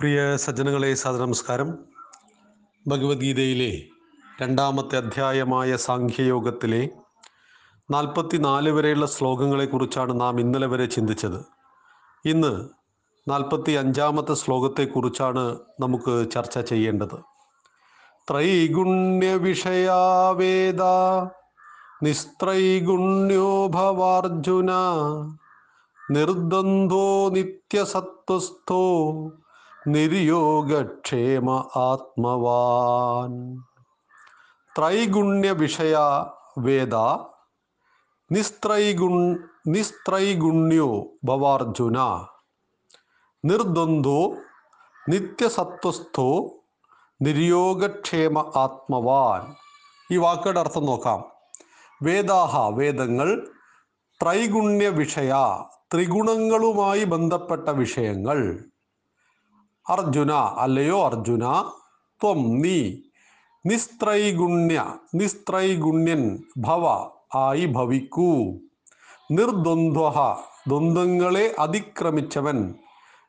പ്രിയ സജ്ജനങ്ങളെ സദനമസ്കാരം ഭഗവത്ഗീതയിലെ രണ്ടാമത്തെ അധ്യായമായ സാഖ്യയോഗത്തിലെ നാൽപ്പത്തിനാല് വരെയുള്ള ശ്ലോകങ്ങളെക്കുറിച്ചാണ് നാം ഇന്നലെ വരെ ചിന്തിച്ചത്. ഇന്ന് നാൽപ്പത്തി അഞ്ചാമത്തെ ശ്ലോകത്തെക്കുറിച്ചാണ് നമുക്ക് ചർച്ച ചെയ്യേണ്ടത്. ത്രൈഗുണ്യ വിഷയാവേദ നിസ്ത്രൈഗുണ്യോ ഭവാർജുന നിർദ്വന്ദ്വോ നിത്യസത്വസ്ഥോ നിർയോഗക്ഷേമ ആത്മവാൻ. ത്രൈഗുണ്യ വിഷയ വേദ നിസ്ത്രൈഗുൺ നിസ്ത്രൈഗുണ്യോ ഭവാർജുന. നിർദ്വന്ദ്വോ നിത്യസത്വസ്ഥോ നിർയോഗക്ഷേമ ആത്മവാൻ. ഈ വാക്കുകളുടെ അർത്ഥം നോക്കാം. വേദാഹ വേദങ്ങൾ ത്രൈഗുണ്യ വിഷയ ത്രിഗുണങ്ങളുമായി ബന്ധപ്പെട്ട വിഷയങ്ങൾ. അർജുന അല്ലയോ അർജുന? ത്വം നീ. നിസ്ത്രൈഗുണ്യ നിസ്ത്രൈഗുണ്യൻ ഭവ ആയി ഭവിക്കൂ. നിർദ്വന്ദ്വ ദ്വന്ദ്ങ്ങളെ അതിക്രമിച്ചവൻ.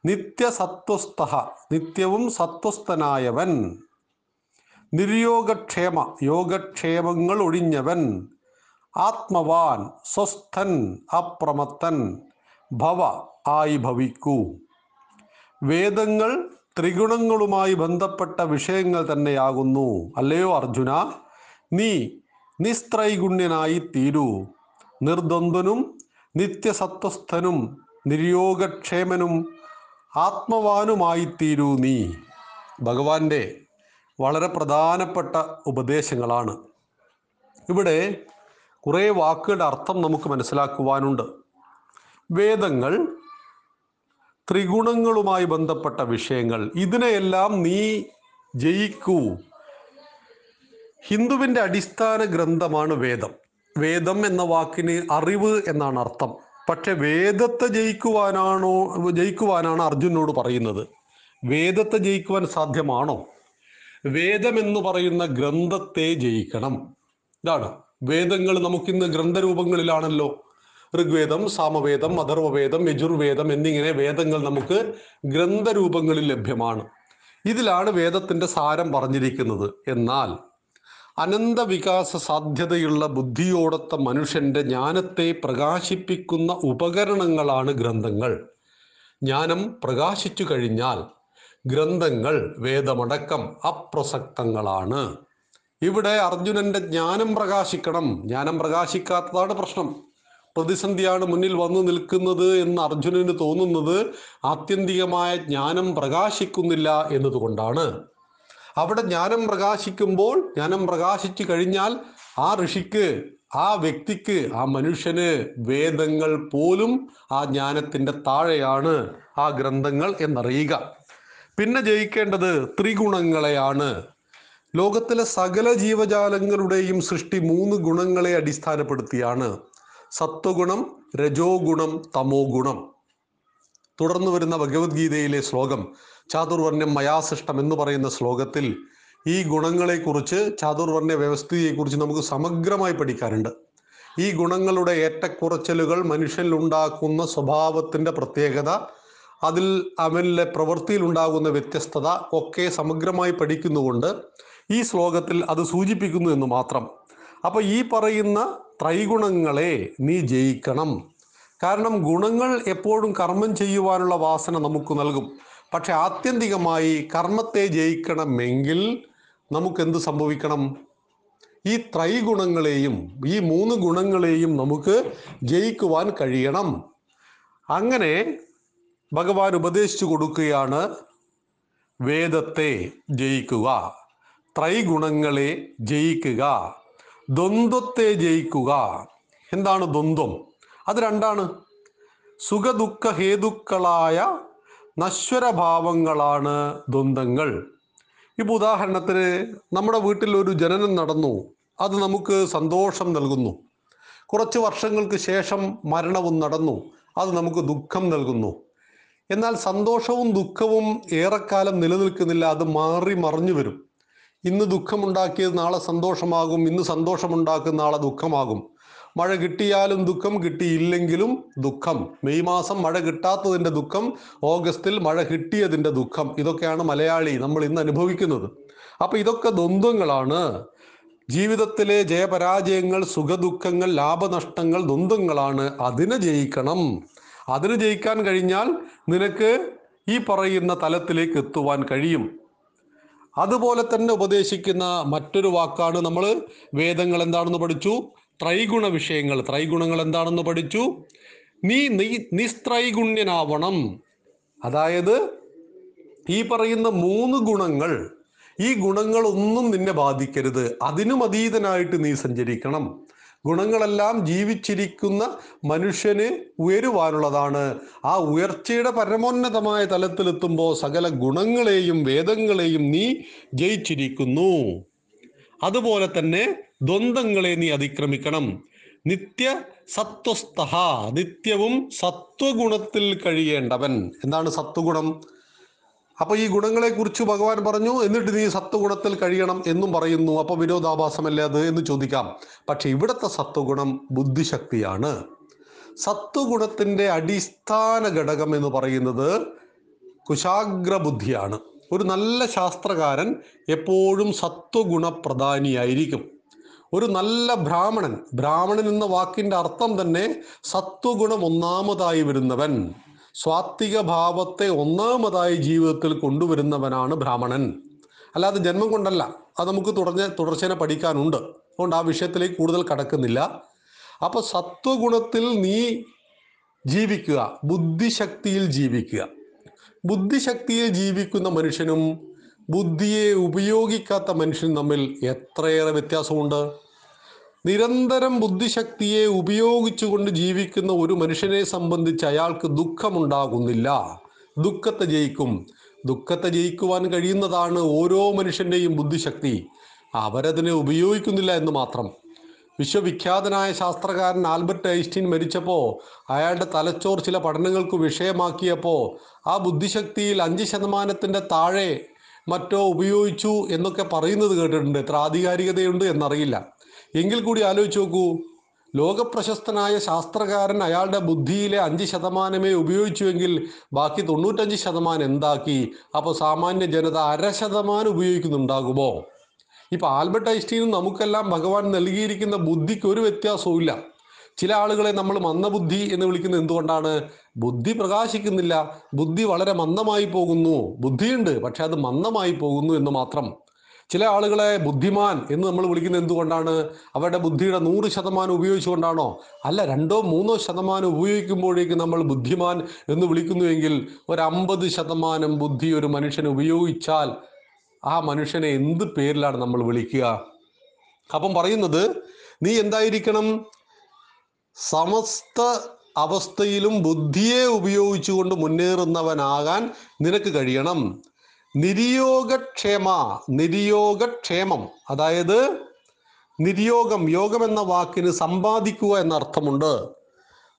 നിത്യസത്വസ്ഥ നിത്യവും സത്വസ്ഥനായവൻ. നിർയോഗക്ഷേമ യോഗക്ഷേമങ്ങൾ ഒഴിഞ്ഞവൻ. ആത്മവാൻ സ്വസ്ഥൻ അപ്രമത്തൻ ഭവ ആയി ഭവിക്കൂ. വേദങ്ങൾ ത്രിഗുണങ്ങളുമായി ബന്ധപ്പെട്ട വിഷയങ്ങൾ തന്നെയാകുന്നു. അല്ലയോ അർജുന? നീ നിസ്ത്രൈഗുണ്യനായി തീരൂ. നിർദ്വന്ദ്വനും നിത്യസത്വസ്ഥനും നിര്യോഗക്ഷേമനും ആത്മവാനുമായി തീരൂ നീ. ഭഗവാന്റെ വളരെ പ്രധാനപ്പെട്ട ഉപദേശങ്ങളാണ്. ഇവിടെ കുറേ വാക്കുകളുടെ അർത്ഥം നമുക്ക് മനസ്സിലാക്കുവാനുണ്ട്. വേദങ്ങൾ ത്രിഗുണങ്ങളുമായി ബന്ധപ്പെട്ട വിഷയങ്ങൾ. ഇതിനെയെല്ലാം നീ ജയിക്കൂ. ഹിന്ദുവിന്റെ അടിസ്ഥാന ഗ്രന്ഥമാണ് വേദം. വേദം എന്ന വാക്കിന് അറിവ് എന്നാണ് അർത്ഥം. പക്ഷെ വേദത്തെ ജയിക്കുവാനാണോ ജയിക്കുവാനാണ് അർജുനോട് പറയുന്നത്. വേദത്തെ ജയിക്കുവാൻ സാധ്യമാണോ? വേദം എന്ന് പറയുന്ന ഗ്രന്ഥത്തെ ജയിക്കണം. ഇതാണ്. വേദങ്ങൾ നമുക്കിന്ന് ഗ്രന്ഥരൂപങ്ങളിലാണല്ലോ. ഋഗ്വേദം സാമവേദം അഥർവവേദം യജുർവേദം എന്നിങ്ങനെ വേദങ്ങൾ നമുക്ക് ഗ്രന്ഥരൂപങ്ങളിൽ ലഭ്യമാണ്. ഇതിലാണ് വേദത്തിന്റെ സാരം പറഞ്ഞിരിക്കുന്നത്. എന്നാൽ അനന്ത വികാസ സാധ്യതയുള്ള ബുദ്ധിയോടൊത്ത മനുഷ്യന്റെ ജ്ഞാനത്തെ പ്രകാശിപ്പിക്കുന്ന ഉപകരണങ്ങളാണ് ഗ്രന്ഥങ്ങൾ. ജ്ഞാനം പ്രകാശിച്ചു കഴിഞ്ഞാൽ ഗ്രന്ഥങ്ങൾ വേദമടക്കം അപ്രസക്തങ്ങളാണ്. ഇവിടെ അർജുനന്റെ ജ്ഞാനം പ്രകാശിക്കണം. ജ്ഞാനം പ്രകാശിക്കാത്തതാണ് പ്രശ്നം. പ്രതിസന്ധിയാണ് മുന്നിൽ വന്നു നിൽക്കുന്നത് എന്ന് അർജുനന് തോന്നുന്നത് ആത്യന്തികമായ ജ്ഞാനം പ്രകാശിക്കുന്നില്ല എന്നതുകൊണ്ടാണ്. അവിടെ ജ്ഞാനം പ്രകാശിക്കുമ്പോൾ ജ്ഞാനം പ്രകാശിച്ചു കഴിഞ്ഞാൽ ആ ഋഷിക്ക് ആ വ്യക്തിക്ക് ആ മനുഷ്യന് വേദങ്ങൾ പോലും ആ ജ്ഞാനത്തിന്റെ താഴെയാണ് ആ ഗ്രന്ഥങ്ങൾ എന്നറിയുക. പിന്നെ ജയിക്കേണ്ടത് ത്രിഗുണങ്ങളെയാണ്. ലോകത്തിലെ സകല ജീവജാലങ്ങളുടെയും സൃഷ്ടി മൂന്ന് ഗുണങ്ങളെ അടിസ്ഥാനപ്പെടുത്തിയാണ്. സത്വഗുണം രജോ ഗുണം തമോ ഗുണം തുടർന്ന് വരുന്ന ഭഗവത്ഗീതയിലെ ശ്ലോകം ചാതുർവർണ്യം മയാസൃഷ്ടം എന്ന് പറയുന്ന ശ്ലോകത്തിൽ ഈ ഗുണങ്ങളെക്കുറിച്ച് ചാതുർവർണ വ്യവസ്ഥിതിയെക്കുറിച്ച് നമുക്ക് സമഗ്രമായി പഠിക്കാറുണ്ട് ഈ ഗുണങ്ങളുടെ ഏറ്റക്കുറച്ചലുകൾ മനുഷ്യനിൽ ഉണ്ടാക്കുന്ന സ്വഭാവത്തിന്റെ പ്രത്യേകത അതിൽ അവനിലെ പ്രവൃത്തിയിൽ ഉണ്ടാകുന്ന വ്യത്യസ്തത ഒക്കെ സമഗ്രമായി പഠിക്കുന്നുകൊണ്ട് ഈ ശ്ലോകത്തിൽ അത് സൂചിപ്പിക്കുന്നു എന്ന് മാത്രം. അപ്പൊ ഈ പറയുന്ന ത്രൈഗുണങ്ങളെ നീ ജയിക്കണം. കാരണം ഗുണങ്ങൾ എപ്പോഴും കർമ്മം ചെയ്യുവാനുള്ള വാസന നമുക്ക് നൽകും. പക്ഷെ ആത്യന്തികമായി കർമ്മത്തെ ജയിക്കണമെങ്കിൽ നമുക്ക് എന്ത് സംഭവിക്കണം? ഈ ത്രൈഗുണങ്ങളെയും ഈ മൂന്ന് ഗുണങ്ങളെയും നമുക്ക് ജയിക്കുവാൻ കഴിയണം. അങ്ങനെ ഭഗവാൻ ഉപദേശിച്ചു കൊടുക്കുകയാണ് വേദത്തെ ജയിക്കുക ത്രൈഗുണങ്ങളെ ജയിക്കുക. ദ്വന്ദ്വത്തെ ജയിക്കുക. എന്താണ് ദ്വന്ദ്വം? അത് രണ്ടാണ്. സുഖദുഃഖ ഹേതുക്കളായ നശ്വരഭാവങ്ങളാണ് ദ്വന്ദ്ങ്ങൾ ഇപ്പോൾ ഉദാഹരണത്തിന് നമ്മുടെ വീട്ടിൽ ഒരു ജനനം നടന്നു. അത് നമുക്ക് സന്തോഷം നൽകുന്നു. കുറച്ച് വർഷങ്ങൾക്ക് ശേഷം മരണവും നടന്നു. അത് നമുക്ക് ദുഃഖം നൽകുന്നു. എന്നാൽ സന്തോഷവും ദുഃഖവും ഏറെക്കാലം നിലനിൽക്കുന്നില്ല. അത് മാറി മറിഞ്ഞു വരും. ഇന്ന് ദുഃഖമുണ്ടാക്കിയത് നാളെ സന്തോഷമാകും ഇന്ന് സന്തോഷമുണ്ടാക്കുന്ന നാളെ ദുഃഖമാകും. മഴ കിട്ടിയാലും ദുഃഖം കിട്ടിയില്ലെങ്കിലും ദുഃഖം. മെയ് മാസം മഴ കിട്ടാത്തതിന്റെ ദുഃഖം ഓഗസ്റ്റിൽ മഴ കിട്ടിയതിന്റെ ദുഃഖം. ഇതൊക്കെയാണ് മലയാളി നമ്മൾ ഇന്ന് അനുഭവിക്കുന്നത്. അപ്പൊ ഇതൊക്കെ ദ്വന്ദ്ങ്ങളാണ് ജീവിതത്തിലെ ജയപരാജയങ്ങൾ സുഖദുഃഖങ്ങൾ ലാഭനഷ്ടങ്ങൾ ദ്വന്ദ്ങ്ങളാണ് അതിനെ ജയിക്കണം. അതിന് ജയിക്കാൻ കഴിഞ്ഞാൽ നിനക്ക് ഈ പറയുന്ന തലത്തിലേക്ക് എത്തുവാൻ കഴിയും. അതുപോലെ തന്നെ ഉപദേശിക്കുന്ന മറ്റൊരു വാക്കാണ് നമ്മൾ വേദങ്ങൾ എന്താണെന്ന് പഠിച്ചു? ത്രൈഗുണ വിഷയങ്ങൾ. ത്രൈഗുണങ്ങൾ എന്താണെന്ന് പഠിച്ചു? നീ നിസ്ത്രൈഗുണ്യനാവണം. അതായത് ഈ പറയുന്ന മൂന്ന് ഗുണങ്ങൾ ഈ ഗുണങ്ങളൊന്നും നിന്നെ ബാധിക്കരുത്. അതിനും അതീതനായിട്ട് നീ സഞ്ചരിക്കണം. ഗുണങ്ങളെല്ലാം ജീവിച്ചിരിക്കുന്ന മനുഷ്യന് ഉയരുവാനുള്ളതാണ്. ആ ഉയർച്ചയുടെ പരമോന്നതമായ തലത്തിലെത്തുമ്പോൾ സകല ഗുണങ്ങളെയും വേദങ്ങളെയും നീ ജയിച്ചിരിക്കുന്നു. അതുപോലെ തന്നെ ദ്വന്ദ്ങ്ങളെ നീ അതിക്രമിക്കണം. നിത്യ സത്വസ്ഥ നിത്യവും സത്വഗുണത്തിൽ കഴിയേണ്ടവൻ. എന്താണ് സത്വഗുണം? അപ്പൊ ഈ ഗുണങ്ങളെ കുറിച്ച് ഭഗവാൻ പറഞ്ഞു എന്നിട്ട് നീ സത്വഗുണത്തിൽ കഴിയണം എന്നും പറയുന്നു. അപ്പൊ വിനോദാഭാസമല്ലേ അത് എന്ന് ചോദിക്കാം. പക്ഷെ ഇവിടുത്തെ സത്വഗുണം ബുദ്ധിശക്തിയാണ്. സത്വഗുണത്തിന്റെ അടിസ്ഥാന ഘടകം എന്ന് പറയുന്നത് കുശാഗ്ര ബുദ്ധിയാണ് ഒരു നല്ല ശാസ്ത്രകാരൻ എപ്പോഴും സത്വഗുണ പ്രധാനിയായിരിക്കും ഒരു നല്ല ബ്രാഹ്മണൻ ബ്രാഹ്മണൻ എന്ന വാക്കിന്റെ അർത്ഥം തന്നെ സത്വഗുണം ഒന്നാമതായി വരുന്നവൻ. സ്വാത്വിക ഭാവത്തെ ഒന്നാമതായി ജീവിതത്തിൽ കൊണ്ടുവരുന്നവനാണ് ബ്രാഹ്മണൻ. അല്ലാതെ ജന്മം കൊണ്ടല്ല. അത് നമുക്ക് തുടർന്ന് തുടർച്ചേനെ പഠിക്കാനുണ്ട്. അതുകൊണ്ട് ആ വിഷയത്തിലേക്ക് കൂടുതൽ കടക്കുന്നില്ല. അപ്പൊ സത്വഗുണത്തിൽ നീ ജീവിക്കുക. ബുദ്ധിശക്തിയിൽ ജീവിക്കുക. ബുദ്ധിശക്തിയിൽ ജീവിക്കുന്ന മനുഷ്യനും ബുദ്ധിയെ ഉപയോഗിക്കാത്ത മനുഷ്യനും തമ്മിൽ എത്രയേറെ വ്യത്യാസമുണ്ട്? നിരന്തരം ബുദ്ധിശക്തിയെ ഉപയോഗിച്ചുകൊണ്ട് ജീവിക്കുന്ന ഒരു മനുഷ്യനെ സംബന്ധിച്ച് അയാൾക്ക് ദുഃഖമുണ്ടാകുന്നില്ല. ദുഃഖത്തെ ജയിക്കും. ദുഃഖത്തെ ജയിക്കുവാൻ കഴിയുന്നതാണ് ഓരോ മനുഷ്യന്റെയും ബുദ്ധിശക്തി. അവരതിനെ ഉപയോഗിക്കുന്നില്ല എന്ന് മാത്രം. വിശ്വവിഖ്യാതനായ ശാസ്ത്രകാരൻ ആൽബർട്ട് ഐസ്റ്റീൻ മരിച്ചപ്പോൾ അയാളുടെ തലച്ചോർ ചില പഠനങ്ങൾക്ക് വിഷയമാക്കിയപ്പോൾ ആ ബുദ്ധിശക്തിയിൽ അഞ്ച് ശതമാനത്തിന്റെ താഴെ മറ്റോ ഉപയോഗിച്ചു എന്നൊക്കെ പറയുന്നത് കേട്ടിട്ടുണ്ട്. എത്ര ആധികാരികതയുണ്ട് എന്നറിയില്ല. എങ്കിൽ കൂടി ആലോചിച്ച് നോക്കൂ. ലോകപ്രശസ്തനായ ശാസ്ത്രകാരൻ അയാളുടെ ബുദ്ധിയിലെ അഞ്ച് ശതമാനമേ ഉപയോഗിച്ചുവെങ്കിൽ ബാക്കി തൊണ്ണൂറ്റഞ്ച് ശതമാനം എന്താക്കി? അപ്പോൾ സാമാന്യ ജനത അര ശതമാനം ഉപയോഗിക്കുന്നുണ്ടാകുമോ? ഇപ്പൊ ആൽബർട്ട് ഐൻസ്റ്റീനും നമുക്കെല്ലാം ഭഗവാൻ നൽകിയിരിക്കുന്ന ബുദ്ധിക്ക് ഒരു വ്യത്യാസവും ഇല്ല ചില ആളുകളെ നമ്മൾ മന്ദബുദ്ധി എന്ന് വിളിക്കുന്നത് എന്തുകൊണ്ടാണ്? ബുദ്ധി പ്രകാശിക്കുന്നില്ല. ബുദ്ധി വളരെ മന്ദമായി പോകുന്നു. ബുദ്ധിയുണ്ട് പക്ഷെ അത് മന്ദമായി പോകുന്നു എന്ന് മാത്രം. ചില ആളുകളെ ബുദ്ധിമാൻ എന്ന് നമ്മൾ വിളിക്കുന്നത് എന്തുകൊണ്ടാണ്? അവരുടെ ബുദ്ധിയുടെ നൂറ് ശതമാനം ഉപയോഗിച്ചുകൊണ്ടാണോ? അല്ല രണ്ടോ മൂന്നോ ശതമാനം ഉപയോഗിക്കുമ്പോഴേക്കും നമ്മൾ ബുദ്ധിമാൻ എന്ന് വിളിക്കുന്നുവെങ്കിൽ ഒരു അമ്പത് ശതമാനം ബുദ്ധി ഒരു മനുഷ്യന് ഉപയോഗിച്ചാൽ ആ മനുഷ്യനെ എന്ത് പേരിലാണ് നമ്മൾ വിളിക്കുക? അപ്പം പറയുന്നത് നീ എന്തായിരിക്കണം? സമസ്ത അവസ്ഥയിലും ബുദ്ധിയെ ഉപയോഗിച്ചുകൊണ്ട് മുന്നേറുന്നവനാകാൻ നിനക്ക് കഴിയണം. നിര്യോഗക്ഷേമ നിര്യോഗക്ഷേമം. അതായത് നിര്യോഗം യോഗം എന്ന വാക്കിന് സമ്പാദിക്കുക എന്ന അർത്ഥമുണ്ട്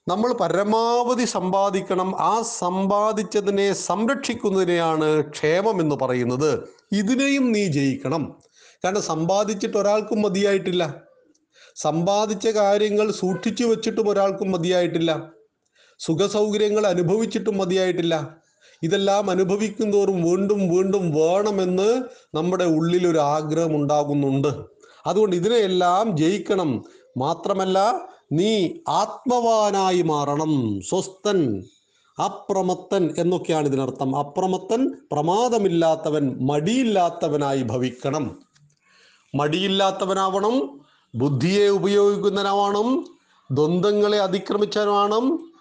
നമ്മൾ പരമാവധി സമ്പാദിക്കണം. ആ സമ്പാദിച്ചതിനെ സംരക്ഷിക്കുന്നതിനെയാണ് ക്ഷേമം എന്ന് പറയുന്നത്. ഇതിനെയും നീ ജയിക്കണം. കാരണം സമ്പാദിച്ചിട്ട് ഒരാൾക്കും മതിയായിട്ടില്ല. സമ്പാദിച്ച കാര്യങ്ങൾ സൂക്ഷിച്ചു വെച്ചിട്ടും ഒരാൾക്കും മതിയായിട്ടില്ല. സുഖസൗകര്യങ്ങൾ അനുഭവിച്ചിട്ടും മതിയായിട്ടില്ല. ഇതെല്ലാം അനുഭവിക്കുന്തോറും വീണ്ടും വീണ്ടും വേണമെന്ന് നമ്മുടെ ഉള്ളിൽ ഒരു ആഗ്രഹം ഉണ്ടാകുന്നുണ്ട്. അതുകൊണ്ട് ഇതിനെയെല്ലാം ജയിക്കണം. മാത്രമല്ല നീ ആത്മവാനായി മാറണം. സ്വസ്ഥൻ അപ്രമത്തൻ എന്നൊക്കെയാണ് ഇതിനർത്ഥം. അപ്രമത്തൻ പ്രമാദമില്ലാത്തവൻ മടിയില്ലാത്തവനായി ഭവിക്കണം. മടിയില്ലാത്തവനാവണം ബുദ്ധിയെ ഉപയോഗിക്കുന്നവനാവണം ദ്വന്ദ്ങ്ങളെ അതിക്രമിച്ചവനാവണം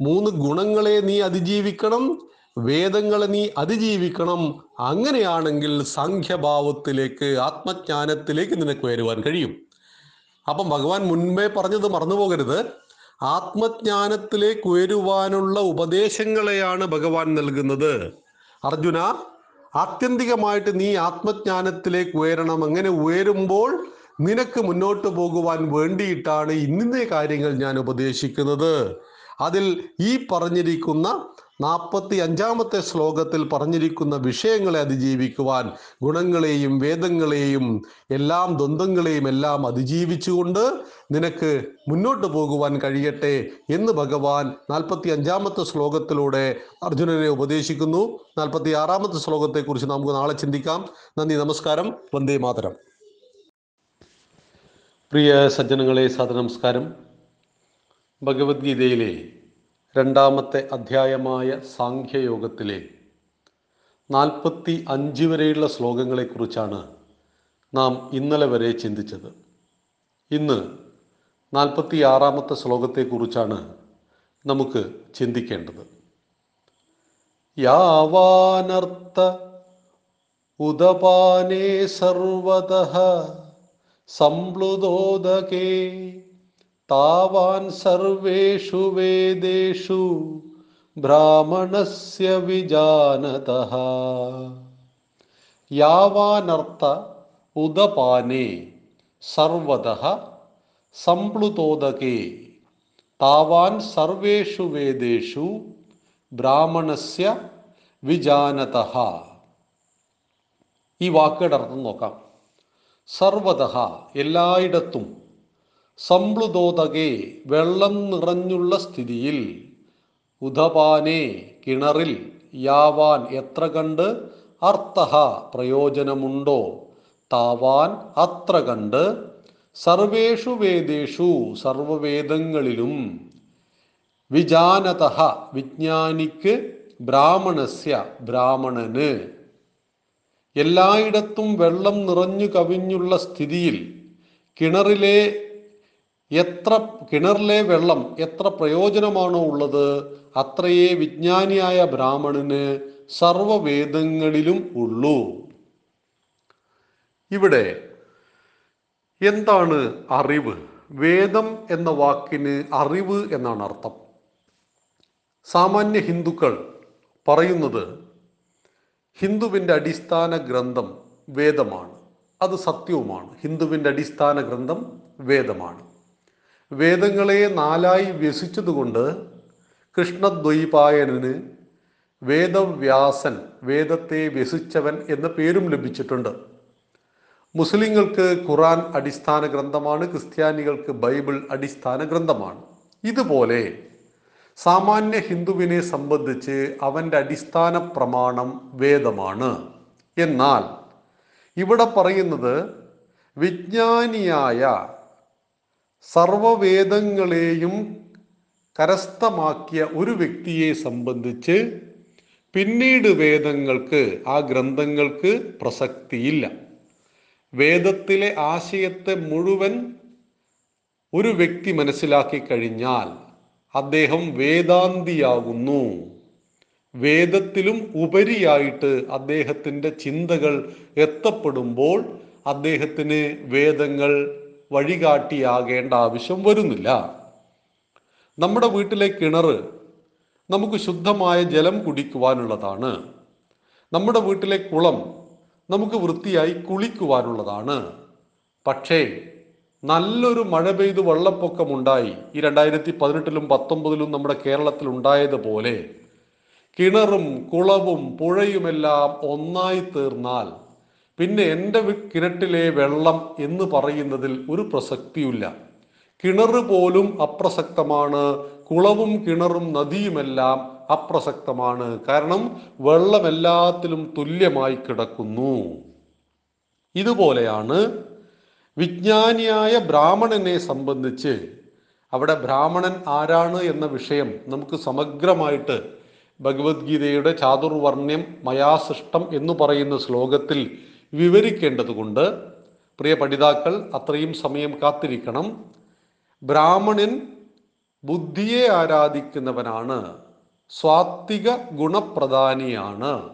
മൂന്ന് ഗുണങ്ങളെ നീ അതിജീവിക്കണം വേദങ്ങളെ നീ അതിജീവിക്കണം. അങ്ങനെയാണെങ്കിൽ സംഖ്യഭാവത്തിലേക്ക് ആത്മജ്ഞാനത്തിലേക്ക് നിനക്ക് വരുവാൻ കഴിയും. അപ്പം ഭഗവാൻ മുൻപേ പറഞ്ഞത് മറന്നുപോകരുത് ആത്മജ്ഞാനത്തിലേക്ക് ഉയരുവാനുള്ള ഉപദേശങ്ങളെയാണ് ഭഗവാൻ നൽകുന്നത്. അർജുന ആത്യന്തികമായിട്ട് നീ ആത്മജ്ഞാനത്തിലേക്ക് ഉയരണം. അങ്ങനെ ഉയരുമ്പോൾ നിനക്ക് മുന്നോട്ട് പോകുവാൻ വേണ്ടിയിട്ടാണ് ഇന്നിന്റെ കാര്യങ്ങൾ ഞാൻ ഉപദേശിക്കുന്നത്. അതിൽ ഈ പറഞ്ഞിരിക്കുന്ന നാൽപ്പത്തി അഞ്ചാമത്തെ ശ്ലോകത്തിൽ പറഞ്ഞിരിക്കുന്ന വിഷയങ്ങളെ അതിജീവിക്കുവാൻ ഗുണങ്ങളെയും വേദങ്ങളെയും എല്ലാം ദ്വന്ദ്ങ്ങളെയും എല്ലാം അതിജീവിച്ചുകൊണ്ട് നിനക്ക് മുന്നോട്ട് പോകുവാൻ കഴിയട്ടെ എന്ന് ഭഗവാൻ നാൽപ്പത്തി അഞ്ചാമത്തെ ശ്ലോകത്തിലൂടെ അർജുനനെ ഉപദേശിക്കുന്നു. നാൽപ്പത്തി ആറാമത്തെ ശ്ലോകത്തെക്കുറിച്ച് നമുക്ക് നാളെ ചിന്തിക്കാം. നന്ദി നമസ്കാരം. വന്ദേ മാതരം. പ്രിയ സജ്ജനങ്ങളെ സാദര നമസ്കാരം. ഭഗവത്ഗീതയിലെ രണ്ടാമത്തെ അധ്യായമായ സാഖ്യയോഗത്തിലെ നാൽപ്പത്തി അഞ്ച് വരെയുള്ള ശ്ലോകങ്ങളെക്കുറിച്ചാണ് നാം ഇന്നലെ വരെ ചിന്തിച്ചത്. ഇന്ന് നാൽപ്പത്തി ആറാമത്തെ ശ്ലോകത്തെക്കുറിച്ചാണ് നമുക്ക് ചിന്തിക്കേണ്ടത്. യാവാനർത്ഥ ഉദപാനേ സർവത സംപ്ലുതോദകേ താവാൻ സർവേഷു വേദേഷു ബ്രാഹ്മണസ്യ വിജാനത യാവാനർത്ഥ ഉദപാനേ സർവതഃ സംപ്ലുതോദകേ താവാൻ സർവേഷു വേദേഷു ബ്രാഹ്മണസ്യ വിജാനത ഈ വാക്കുകളുടെ അർത്ഥം നോക്കാം. സർവതഃ എല്ലായിടത്തും സംപ്ലുതോതകെ വെള്ളം നിറഞ്ഞുള്ള സ്ഥിതിയിൽ ഉദപാനെ കിണറിൽ യാവാൻ എത്ര കണ്ട് അർത്ഥ പ്രയോജനമുണ്ടോ? താവാൻ അത്ര കണ്ട്. സർവേഷു വേദേഷു സർവവേദങ്ങളിലും വിജാനത വിജ്ഞാനിക്ക് ബ്രാഹ്മണസ്യ ബ്രാഹ്മണന്. എല്ലായിടത്തും വെള്ളം നിറഞ്ഞു കവിഞ്ഞുള്ള സ്ഥിതിയിൽ കിണറിലെ എത്ര കിണറിലെ വെള്ളം എത്ര പ്രയോജനമാണോ ഉള്ളത് അത്രയേ വിജ്ഞാനിയായ ബ്രാഹ്മണന് സർവവേദങ്ങളിലും ഉള്ളൂ. ഇവിടെ എന്താണ് അറിവ്? വേദം എന്ന വാക്കിന് അറിവ് എന്നാണ് അർത്ഥം. സാമാന്യ ഹിന്ദുക്കൾ പറയുന്നത് ഹിന്ദുവിന്റെ അടിസ്ഥാന ഗ്രന്ഥം വേദമാണ്. അത് സത്യവുമാണ്. ഹിന്ദുവിന്റെ അടിസ്ഥാന ഗ്രന്ഥം വേദമാണ്. വേദങ്ങളെ നാലായി വ്യസിച്ചതുകൊണ്ട് കൃഷ്ണദ്വൈപായനന് വേദവ്യാസൻ വേദത്തെ വ്യസിച്ചവൻ എന്ന പേരും ലഭിച്ചിട്ടുണ്ട്. മുസ്ലിങ്ങൾക്ക് ഖുറാൻ അടിസ്ഥാന ഗ്രന്ഥമാണ് ക്രിസ്ത്യാനികൾക്ക് ബൈബിൾ അടിസ്ഥാന ഗ്രന്ഥമാണ്. ഇതുപോലെ സാമാന്യ ഹിന്ദുവിനെ സംബന്ധിച്ച് അവന്റെ അടിസ്ഥാന പ്രമാണം വേദമാണ്. എന്നാൽ ഇവിടെ പറയുന്നത് വിജ്ഞാനിയായ സർവവേദങ്ങളെയും കരസ്ഥമാക്കിയ ഒരു വ്യക്തിയെ സംബന്ധിച്ച് പിന്നീട് വേദങ്ങൾക്ക് ആ ഗ്രന്ഥങ്ങൾക്ക് പ്രസക്തിയില്ല. വേദത്തിലെ ആശയത്തെ മുഴുവൻ ഒരു വ്യക്തി മനസ്സിലാക്കി കഴിഞ്ഞാൽ അദ്ദേഹം വേദാന്തിയാകുന്നു. വേദത്തിലും ഉപരിയായിട്ട് അദ്ദേഹത്തിന്റെ ചിന്തകൾ എത്തപ്പെടുമ്പോൾ അദ്ദേഹത്തിന് വേദങ്ങൾ വഴികാട്ടിയാകേണ്ട ആവശ്യം വരുന്നില്ല. നമ്മുടെ വീട്ടിലെ കിണർ നമുക്ക് ശുദ്ധമായ ജലം കുടിക്കുവാനുള്ളതാണ്. നമ്മുടെ വീട്ടിലെ കുളം നമുക്ക് വൃത്തിയായി കുളിക്കുവാനുള്ളതാണ്. പക്ഷേ നല്ലൊരു മഴ പെയ്ത് വെള്ളപ്പൊക്കമുണ്ടായി ഈ രണ്ടായിരത്തി പതിനെട്ടിലും പത്തൊമ്പതിലും നമ്മുടെ കേരളത്തിൽ ഉണ്ടായതുപോലെ കിണറും കുളവും പുഴയുമെല്ലാം ഒന്നായി തീർന്നാൽ പിന്നെ എന്റെ കിണറ്റിലെ വെള്ളം എന്ന് പറയുന്നതിൽ ഒരു പ്രസക്തിയില്ല കിണർ പോലും അപ്രസക്തമാണ്. കുളവും കിണറും നദിയുമെല്ലാം അപ്രസക്തമാണ്. കാരണം വെള്ളം എല്ലാത്തിലും തുല്യമായി കിടക്കുന്നു. ഇതുപോലെയാണ് വിജ്ഞാനിയായ ബ്രാഹ്മണനെ സംബന്ധിച്ച്. അവിടെ ബ്രാഹ്മണൻ ആരാണ് എന്ന വിഷയം നമുക്ക് സമഗ്രമായിട്ട് ഭഗവത്ഗീതയുടെ ചാതുർവർണ്യം മയാസൃഷ്ടം എന്ന് പറയുന്ന ശ്ലോകത്തിൽ വിവരിക്കേണ്ടതുകൊണ്ട് പ്രിയ പഠിതാക്കൾ അത്രയും സമയം കാത്തിരിക്കണം. ബ്രാഹ്മണൻ ബുദ്ധിയെ ആരാധിക്കുന്നവനാണ്. സ്വാത്വിക ഗുണപ്രധാനിയാണ്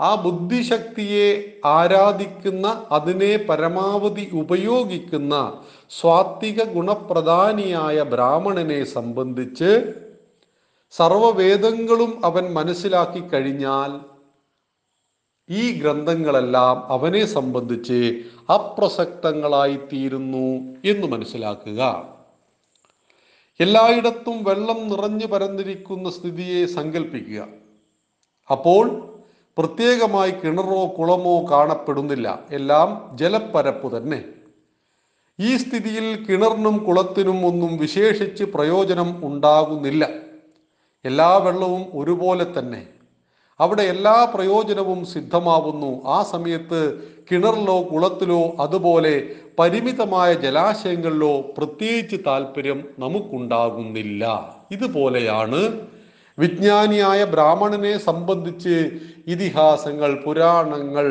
ആ ബുദ്ധിശക്തിയെ ആരാധിക്കുന്ന അതിനെ പരമാവധി ഉപയോഗിക്കുന്ന സ്വാത്വിക ഗുണപ്രധാനിയായ ബ്രാഹ്മണനെ സംബന്ധിച്ച് സർവവേദങ്ങളും അവൻ മനസ്സിലാക്കി കഴിഞ്ഞാൽ ഈ ഗ്രന്ഥങ്ങളെല്ലാം അവനെ സംബന്ധിച്ച് അപ്രസക്തങ്ങളായി തീരുന്നു എന്ന് മനസ്സിലാക്കുക. എല്ലായിടത്തും വെള്ളം നിറഞ്ഞു പരന്നിരിക്കുന്ന സ്ഥിതിയെ സങ്കല്പിക്കുക അപ്പോൾ പ്രത്യേകമായി കിണറോ കുളമോ കാണപ്പെടുന്നില്ല. എല്ലാം ജലപ്പരപ്പ് തന്നെ. ഈ സ്ഥിതിയിൽ കിണറിനും കുളത്തിനും ഒന്നും വിശേഷിച്ച് പ്രയോജനം ഉണ്ടാകുന്നില്ല. എല്ലാ വെള്ളവും ഒരുപോലെ തന്നെ. അവിടെ എല്ലാ പ്രയോജനവും സിദ്ധമാവുന്നു. ആ സമയത്ത് കിണറിലോ കുളത്തിലോ അതുപോലെ പരിമിതമായ ജലാശയങ്ങളിലോ പ്രത്യേകിച്ച് താല്പര്യം നമുക്കുണ്ടാകുന്നില്ല. ഇതുപോലെയാണ് വിജ്ഞാനിയായ ബ്രാഹ്മണനെ സംബന്ധിച്ച് ഇതിഹാസങ്ങൾ പുരാണങ്ങൾ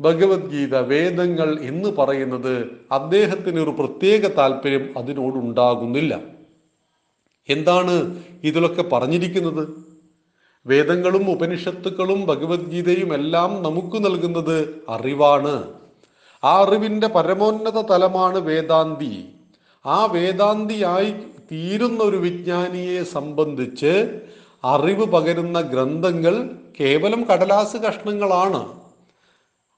ഭഗവത്ഗീത വേദങ്ങൾ എന്ന് പറയുന്നത് അദ്ദേഹത്തിന് ഒരു പ്രത്യേക താല്പര്യം അതിനോടുണ്ടാകുന്നില്ല. എന്താണ് ഇതിലൊക്കെ പറഞ്ഞിരിക്കുന്നത്? വേദങ്ങളും ഉപനിഷത്തുക്കളും ഭഗവത്ഗീതയും എല്ലാം നമുക്ക് നൽകുന്നത് അറിവാണ്. ആ അറിവിന്റെ പരമോന്നത തലമാണ് വേദാന്തി. ആ വേദാന്തിയായി തീരുന്ന ഒരു വിജ്ഞാനിയെ സംബന്ധിച്ച് അറിവ് പകരുന്ന ഗ്രന്ഥങ്ങൾ കേവലം കടലാസ് കഷ്ണങ്ങളാണ്.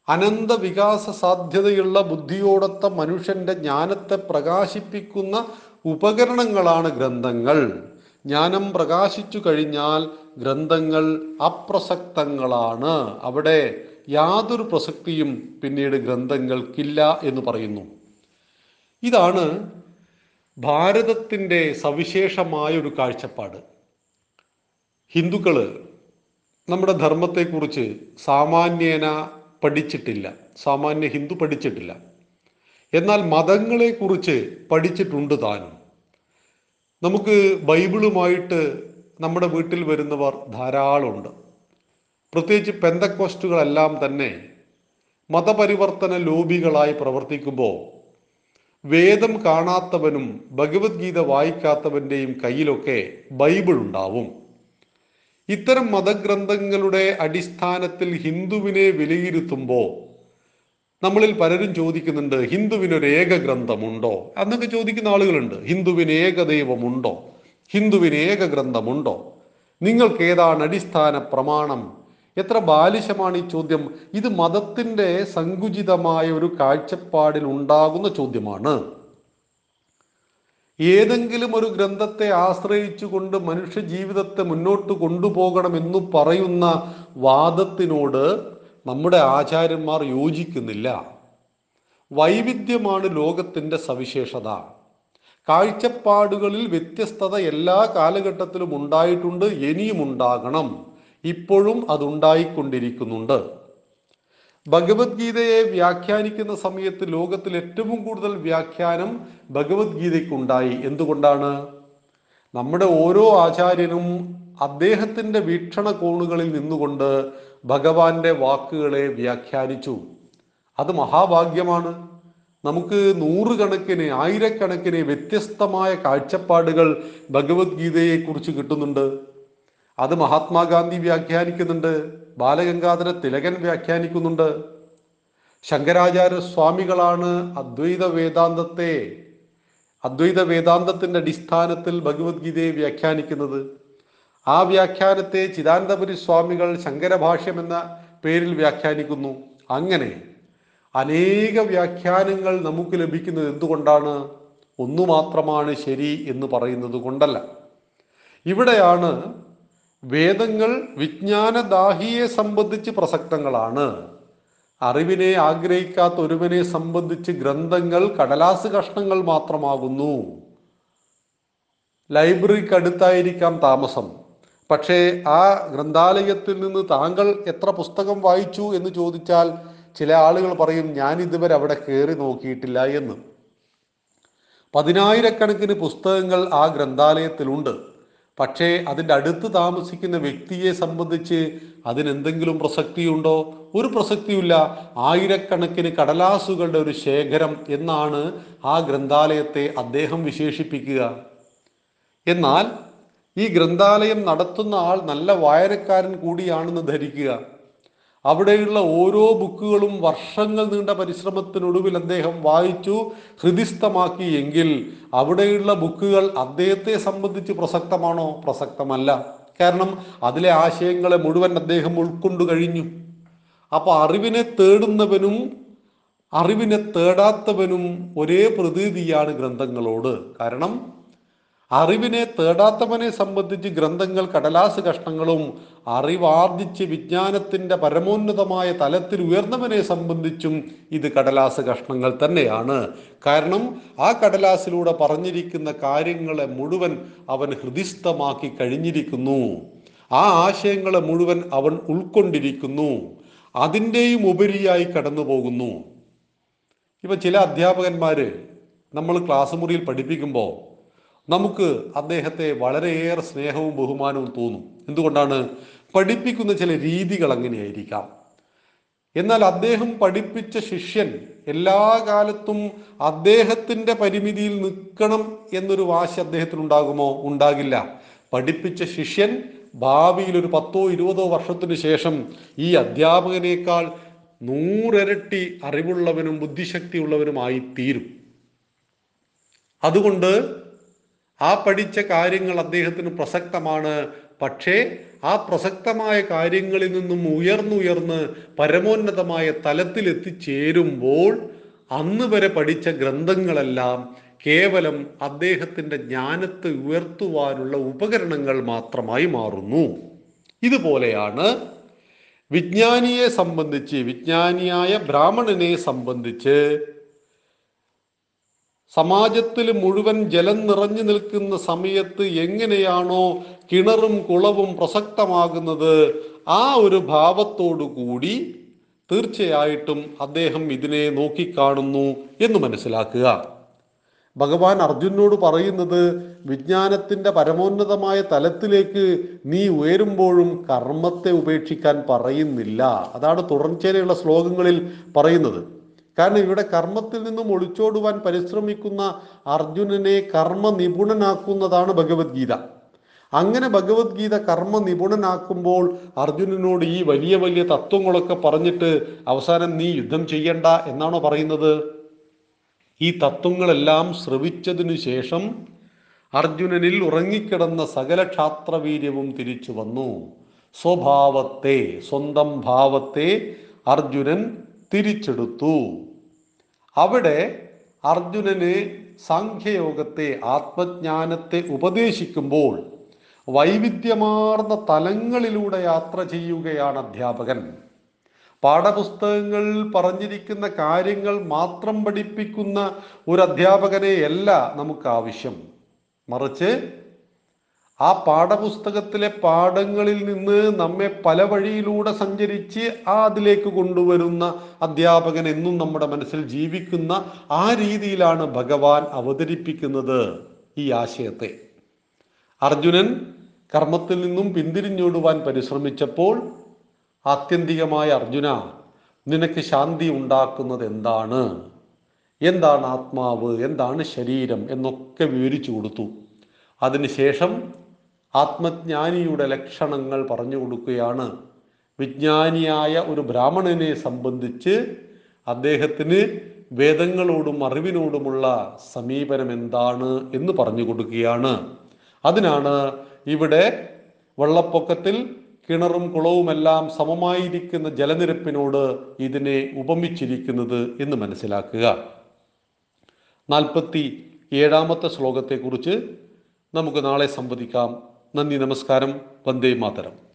അനന്ത വികാസ സാധ്യതയുള്ള ബുദ്ധിയോടൊത്ത മനുഷ്യന്റെ ജ്ഞാനത്തെ പ്രകാശിപ്പിക്കുന്ന ഉപകരണങ്ങളാണ് ഗ്രന്ഥങ്ങൾ. ജ്ഞാനം പ്രകാശിച്ചു കഴിഞ്ഞാൽ ഗ്രന്ഥങ്ങൾ അപ്രസക്തങ്ങളാണ്. അവിടെ യാതൊരു പ്രസക്തിയും പിന്നീട് ഗ്രന്ഥങ്ങൾക്കില്ല എന്ന് പറയുന്നു. ഇതാണ് ഭാരതത്തിന്റെ സവിശേഷമായ ഒരു കാഴ്ചപ്പാട്. ഹിന്ദുക്കൾ നമ്മുടെ ധർമ്മത്തെക്കുറിച്ച് സാമാന്യേന പഠിച്ചിട്ടില്ല. സാമാന്യ ഹിന്ദു പഠിച്ചിട്ടില്ല. എന്നാൽ മതങ്ങളെക്കുറിച്ച് പഠിച്ചിട്ടുണ്ട് താനും. നമുക്ക് ബൈബിളുമായിട്ട് നമ്മുടെ വീട്ടിൽ വരുന്നവർ ധാരാളമുണ്ട്. പ്രത്യേകിച്ച് പെന്തക്കോസ്റ്റുകളെല്ലാം തന്നെ മതപരിവർത്തന ലോബികളായി പ്രവർത്തിക്കുമ്പോൾ വേദം കാണാത്തവനും ഭഗവത്ഗീത വായിക്കാത്തവന്റെയും കയ്യിലൊക്കെ ബൈബിൾ ഉണ്ടാവും. ഇത്തരം മതഗ്രന്ഥങ്ങളുടെ അടിസ്ഥാനത്തിൽ ഹിന്ദുവിനെ വിലയിരുത്തുമ്പോൾ നമ്മളിൽ പലരും ചോദിക്കുന്നുണ്ട് ഹിന്ദുവിനൊരു ഏക ഗ്രന്ഥമുണ്ടോ എന്നൊക്കെ ചോദിക്കുന്ന ആളുകളുണ്ട് ഹിന്ദുവിന് ഏക ദൈവമുണ്ടോ ഹിന്ദുവിന് ഏക ഗ്രന്ഥമുണ്ടോ നിങ്ങൾക്ക് ഏതാണ് അടിസ്ഥാന പ്രമാണം? എത്ര ബാലിശമാണ് ഈ ചോദ്യം? ഇത് മതത്തിന്റെ സങ്കുചിതമായ ഒരു കാഴ്ചപ്പാടിൽ ഉണ്ടാകുന്ന ചോദ്യമാണ്. ഏതെങ്കിലും ഒരു ഗ്രന്ഥത്തെ ആശ്രയിച്ചുകൊണ്ട് മനുഷ്യ ജീവിതത്തെ മുന്നോട്ട് കൊണ്ടുപോകണമെന്നു പറയുന്ന വാദത്തിനോട് നമ്മുടെ ആചാര്യന്മാർ യോജിക്കുന്നില്ല. വൈവിധ്യമാണ് ലോകത്തിന്റെ സവിശേഷത. കാഴ്ചപ്പാടുകളിൽ വ്യത്യസ്തത എല്ലാ കാലഘട്ടത്തിലും ഉണ്ടായിട്ടുണ്ട് ഇനിയും ഉണ്ടാകണം. ഇപ്പോഴും അതുണ്ടായിക്കൊണ്ടിരിക്കുന്നുണ്ട്. ഭഗവത്ഗീതയെ വ്യാഖ്യാനിക്കുന്ന സമയത്ത് ലോകത്തിൽ ഏറ്റവും കൂടുതൽ വ്യാഖ്യാനം ഭഗവത്ഗീതയ്ക്കുണ്ടായി. എന്തുകൊണ്ടാണ്? നമ്മുടെ ഓരോ ആചാര്യനും അദ്ദേഹത്തിന്റെ വീക്ഷണ കോണുകളിൽ നിന്നുകൊണ്ട് ഭഗവാന്റെ വാക്കുകളെ വ്യാഖ്യാനിച്ചു. അത് മഹാഭാഗ്യമാണ്. നമുക്ക് നൂറുകണക്കിന് ആയിരക്കണക്കിന് വ്യത്യസ്തമായ കാഴ്ചപ്പാടുകൾ ഭഗവത്ഗീതയെക്കുറിച്ച് കിട്ടുന്നുണ്ട്. അത് മഹാത്മാഗാന്ധി വ്യാഖ്യാനിക്കുന്നുണ്ട്. ബാലഗംഗാധര തിലകൻ വ്യാഖ്യാനിക്കുന്നുണ്ട്. ശങ്കരാചാര്യ സ്വാമികളാണ് അദ്വൈത വേദാന്തത്തെ അദ്വൈത വേദാന്തത്തിന്റെ അടിസ്ഥാനത്തിൽ ഭഗവത്ഗീതയെ വ്യാഖ്യാനിക്കുന്നത്. ആ വ്യാഖ്യാനത്തെ ചിദാനന്ദപുരി സ്വാമികൾ ശങ്കരഭാഷ്യം എന്ന പേരിൽ വ്യാഖ്യാനിക്കുന്നു. അങ്ങനെ അനേക വ്യാഖ്യാനങ്ങൾ നമുക്ക് ലഭിക്കുന്നത് എന്തുകൊണ്ടാണ്? ഒന്നു മാത്രമാണ് ശരി എന്ന് പറയുന്നത് കൊണ്ടല്ല. ഇവിടെയാണ് വേദങ്ങൾ വിജ്ഞാനദാഹിയെ സംബന്ധിച്ച് പ്രസക്തങ്ങളാണ്. അറിവിനെ ആഗ്രഹിക്കാത്ത ഒരുവനെ സംബന്ധിച്ച് ഗ്രന്ഥങ്ങൾ കടലാസ് കഷ്ണങ്ങൾ മാത്രമാകുന്നു. ലൈബ്രറിക്ക് അടുത്തായിരിക്കാം താമസം. പക്ഷേ ആ ഗ്രന്ഥാലയത്തിൽ നിന്ന് താങ്കൾ എത്ര പുസ്തകം വായിച്ചു എന്ന് ചോദിച്ചാൽ ചില ആളുകൾ പറയും ഞാൻ ഇതുവരെ അവിടെ കയറി നോക്കിയിട്ടില്ല എന്ന്. പതിനായിരക്കണക്കിന് പുസ്തകങ്ങൾ ആ ഗ്രന്ഥാലയത്തിലുണ്ട്. പക്ഷേ അതിന്റെ അടുത്ത് താമസിക്കുന്ന വ്യക്തിയെ സംബന്ധിച്ച് അതിനെന്തെങ്കിലും പ്രസക്തിയുണ്ടോ? ഒരു പ്രസക്തിയില്ല ആയിരക്കണക്കിന് കടലാസുകളുടെ ഒരു ശേഖരം എന്നാണ് ആ ഗ്രന്ഥാലയത്തെ അദ്ദേഹം വിശേഷിപ്പിക്കുക. എന്നാൽ ഈ ഗ്രന്ഥാലയം നടത്തുന്ന ആൾ നല്ല വായനക്കാരൻ കൂടിയാണെന്ന് ധരിക്കുക. അവിടെയുള്ള ഓരോ ബുക്കുകളും വർഷങ്ങൾ നീണ്ട പരിശ്രമത്തിനൊടുവിൽ അദ്ദേഹം വായിച്ചു ഹൃദിസ്ഥമാക്കി എങ്കിൽ അവിടെയുള്ള ബുക്കുകൾ അദ്ദേഹത്തെ സംബന്ധിച്ച് പ്രസക്തമാണോ? പ്രസക്തമല്ല. കാരണം അതിലെ ആശയങ്ങളെ മുഴുവൻ അദ്ദേഹം ഉൾക്കൊണ്ടു കഴിഞ്ഞു. അപ്പൊ അറിവിനെ തേടുന്നവനും അറിവിനെ തേടാത്തവനും ഒരേ പ്രതീതിയാണ് ഗ്രന്ഥങ്ങളോട്. കാരണം അറിവിനെ തേടാത്തവനെ സംബന്ധിച്ച് ഗ്രന്ഥങ്ങൾ കടലാസ് കഷ്ണങ്ങളും അറിവാർജിച്ച് വിജ്ഞാനത്തിന്റെ പരമോന്നതമായ തലത്തിൽ ഉയർന്നവനെ സംബന്ധിച്ചും ഇത് കടലാസ് കഷ്ണങ്ങൾ തന്നെയാണ്. കാരണം ആ കടലാസിലൂടെ പറഞ്ഞിരിക്കുന്ന കാര്യങ്ങളെ മുഴുവൻ അവൻ ഹൃദിസ്ഥമാക്കി കഴിഞ്ഞിരിക്കുന്നു. ആ ആശയങ്ങളെ മുഴുവൻ അവൻ ഉൾക്കൊണ്ടിരിക്കുന്നു. അതിന്റെയും ഉപരിയായി കടന്നു പോകുന്നു ഇപ്പൊ ചില അധ്യാപകന്മാര് നമ്മൾ ക്ലാസ് മുറിയിൽ പഠിപ്പിക്കുമ്പോൾ നമുക്ക് അദ്ദേഹത്തെ വളരെയേറെ സ്നേഹവും ബഹുമാനവും തോന്നും. എന്തുകൊണ്ടാണ്? പഠിപ്പിക്കുന്ന ചില രീതികൾ അങ്ങനെയായിരിക്കാം. എന്നാൽ അദ്ദേഹം പഠിപ്പിച്ച ശിഷ്യൻ എല്ലാ കാലത്തും അദ്ദേഹത്തിന്റെ പരിമിതിയിൽ നിൽക്കണം എന്നൊരു വാശി അദ്ദേഹത്തിന് ഉണ്ടാകുമോ ഉണ്ടാകില്ല. പഠിപ്പിച്ച ശിഷ്യൻ ഭാവിയിൽ ഒരു പത്തോ ഇരുപതോ വർഷത്തിന് ശേഷം ഈ അധ്യാപകനേക്കാൾ നൂറിരട്ടി അറിവുള്ളവനും ബുദ്ധിശക്തിയുള്ളവനുമായി തീരും അതുകൊണ്ട് ആ പഠിച്ച കാര്യങ്ങൾ അദ്ദേഹത്തിന് പ്രസക്തമാണ്. പക്ഷേ ആ പ്രസക്തമായ കാര്യങ്ങളിൽ നിന്നും ഉയർന്നുയർന്ന് പരമോന്നതമായ തലത്തിൽ എത്തിച്ചേരുമ്പോൾ അന്ന് വരെ പഠിച്ച ഗ്രന്ഥങ്ങളെല്ലാം കേവലം അദ്ദേഹത്തിന്റെ ജ്ഞാനത്തെ ഉയർത്തുവാനുള്ള ഉപകരണങ്ങൾ മാത്രമായി മാറുന്നു. ഇതുപോലെയാണ് വിജ്ഞാനിയെ സംബന്ധിച്ച് വിജ്ഞാനിയായ ബ്രാഹ്മണനെ സംബന്ധിച്ച് സമാജത്തിൽ മുഴുവൻ ജലം നിറഞ്ഞു നിൽക്കുന്ന സമയത്ത് എങ്ങനെയാണോ കിണറും കുളവും പ്രസക്തമാകുന്നത് ആ ഒരു ഭാവത്തോടു കൂടി തീർച്ചയായിട്ടും അദ്ദേഹം ഇതിനെ നോക്കിക്കാണുന്നു എന്ന് മനസ്സിലാക്കുക. ഭഗവാൻ അർജുനോട് പറയുന്നത് വിജ്ഞാനത്തിന്റെ പരമോന്നതമായ തലത്തിലേക്ക് നീ ഉയരുമ്പോഴും കർമ്മത്തെ ഉപേക്ഷിക്കാൻ പറയുന്നില്ല. അതാണ് തുടർച്ചയിലുള്ള ശ്ലോകങ്ങളിൽ പറയുന്നത്. കാരണം ഇവിടെ കർമ്മത്തിൽ നിന്നും ഒളിച്ചോടുവാൻ പരിശ്രമിക്കുന്ന അർജുനനെ കർമ്മ നിപുണനാക്കുന്നതാണ് ഭഗവത്ഗീത. അങ്ങനെ ഭഗവത്ഗീത കർമ്മ നിപുണനാക്കുമ്പോൾ അർജുനനോട് ഈ വലിയ വലിയ തത്വങ്ങളൊക്കെ പറഞ്ഞിട്ട് അവസാനം നീ യുദ്ധം ചെയ്യണ്ട എന്നാണോ പറയുന്നത്? ഈ തത്വങ്ങളെല്ലാം ശ്രവിച്ചതിനു ശേഷം അർജുനനിൽ ഉറങ്ങിക്കിടന്ന സകല ക്ഷാത്രവീര്യവും തിരിച്ചു വന്നു. സ്വഭാവത്തെ സ്വന്തം ഭാവത്തെ അർജുനൻ തിരിച്ചെടുത്തു. അവിടെ അർജുനന് സാഖ്യയോഗത്തെ ആത്മജ്ഞാനത്തെ ഉപദേശിക്കുമ്പോൾ വൈവിധ്യമാർന്ന തലങ്ങളിലൂടെ യാത്ര ചെയ്യുകയാണ് അധ്യാപകൻ. പാഠപുസ്തകങ്ങളിൽ പറഞ്ഞിരിക്കുന്ന കാര്യങ്ങൾ മാത്രം പഠിപ്പിക്കുന്ന ഒരു അധ്യാപകനെയല്ല നമുക്ക് ആവശ്യം. മറിച്ച് ആ പാഠപുസ്തകത്തിലെ പാഠങ്ങളിൽ നിന്ന് നമ്മെ പല വഴിയിലൂടെ സഞ്ചരിച്ച് ആ അതിലേക്ക് കൊണ്ടുവരുന്ന അധ്യാപകൻ എന്നും നമ്മുടെ മനസ്സിൽ ജീവിക്കുന്ന ആ രീതിയിലാണ് ഭഗവാൻ അവതരിപ്പിക്കുന്നത് ഈ ആശയത്തെ. അർജുനൻ കർമ്മത്തിൽ നിന്നും പിന്തിരിഞ്ഞോടുവാൻ പരിശ്രമിച്ചപ്പോൾ ആത്യന്തികമായ അർജുന നിനക്ക് ശാന്തി ഉണ്ടാക്കുന്നത് എന്താണ്? എന്താണ് ആത്മാവ്? എന്താണ് ശരീരം? എന്നൊക്കെ വിവരിച്ചു കൊടുത്തു. അതിനുശേഷം ആത്മജ്ഞാനിയുടെ ലക്ഷണങ്ങൾ പറഞ്ഞു കൊടുക്കുകയാണ്. വിജ്ഞാനിയായ ഒരു ബ്രാഹ്മണനെ സംബന്ധിച്ച് അദ്ദേഹത്തിന് വേദങ്ങളോടും അറിവിനോടുമുള്ള സമീപനം എന്താണ് എന്ന് പറഞ്ഞു കൊടുക്കുകയാണ്. അതിനാണ് ഇവിടെ വെള്ളപ്പൊക്കത്തിൽ കിണറും കുളവുമെല്ലാം സമമായിരിക്കുന്ന ജലനിരപ്പിനോട് ഇതിനെ ഉപമിച്ചിരിക്കുന്നത് എന്ന് മനസ്സിലാക്കുക. നാൽപ്പത്തി ഏഴാമത്തെ ശ്ലോകത്തെക്കുറിച്ച് നമുക്ക് നാളെ സംവദിക്കാം. നന്ദി നമസ്കാരം. വന്ദേ മാതരം.